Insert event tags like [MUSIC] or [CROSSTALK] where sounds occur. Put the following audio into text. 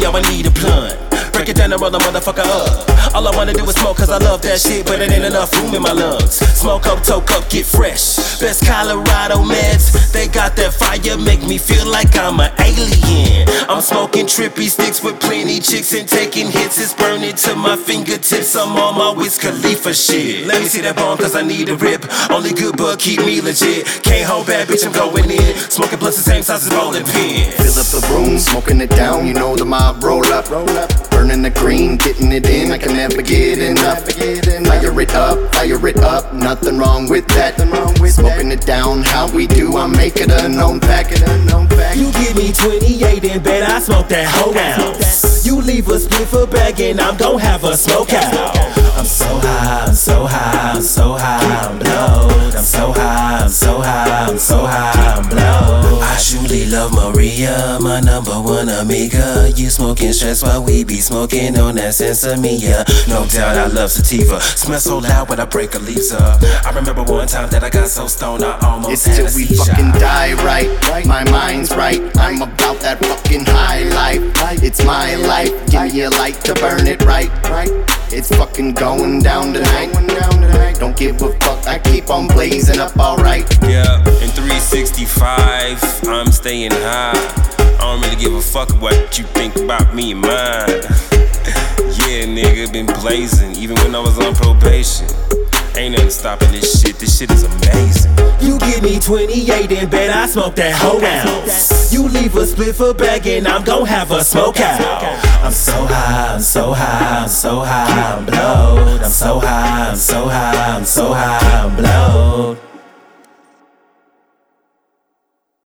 way I need a blunt. Break it down and roll the motherfucker up. All I wanna do is smoke cause I love that shit, but it ain't enough room in my lungs. Smoke up, toke up, get fresh. Best Colorado meds, they got that fire, make me feel like I'm an alien. I'm smoking trippy sticks with plenty chicks and taking hits, it's burning to my fingertips. I'm on my Wiz Khalifa shit. Let me see that bone cause I need a rip. Only good bud keep me legit. Can't hold back, bitch, I'm going in. Smoking blunts the same size as bowling pins. Fill up the room, smoking it down. You know the mob roll up, roll up. Burning the green, getting it in. I can never get enough. Fire it up, fire it up. Nothing wrong with that. Smoking it down, how we do. I make it a known fact. You give me 28 and bet I smoke that whole ounce. You leave a split for bag and I'm gon' have a smoke out. I'm so high, I'm so high, I'm so high, I'm blowed. I'm so high, I'm so high, I'm so high, love Maria, my number one amiga. You smoking stress while we be smoking on that Sensimilla. No doubt I love sativa. Smell so loud when I break a leaves up. I remember one time that I got so stoned I almost It's had till a we seizure. fucking die right. My mind's right. I'm about that fucking high life. It's my life. Give me a light to burn it right. It's fucking going down tonight. Don't give a fuck. I keep on blazing up alright. Yeah, in 365, I'm staying high. I don't really give a fuck what you think about me and mine. [LAUGHS] yeah, nigga, been blazing even when I was on probation. Ain't nothing stopping this shit. This shit is amazing. You give me 28 and bet I smoke that whole ounce. You leave a split for bag and I'm gon' have a smoke out. I'm so high, I'm so high, I'm so high, I'm blowed. I'm so high, I'm so high, I'm so high,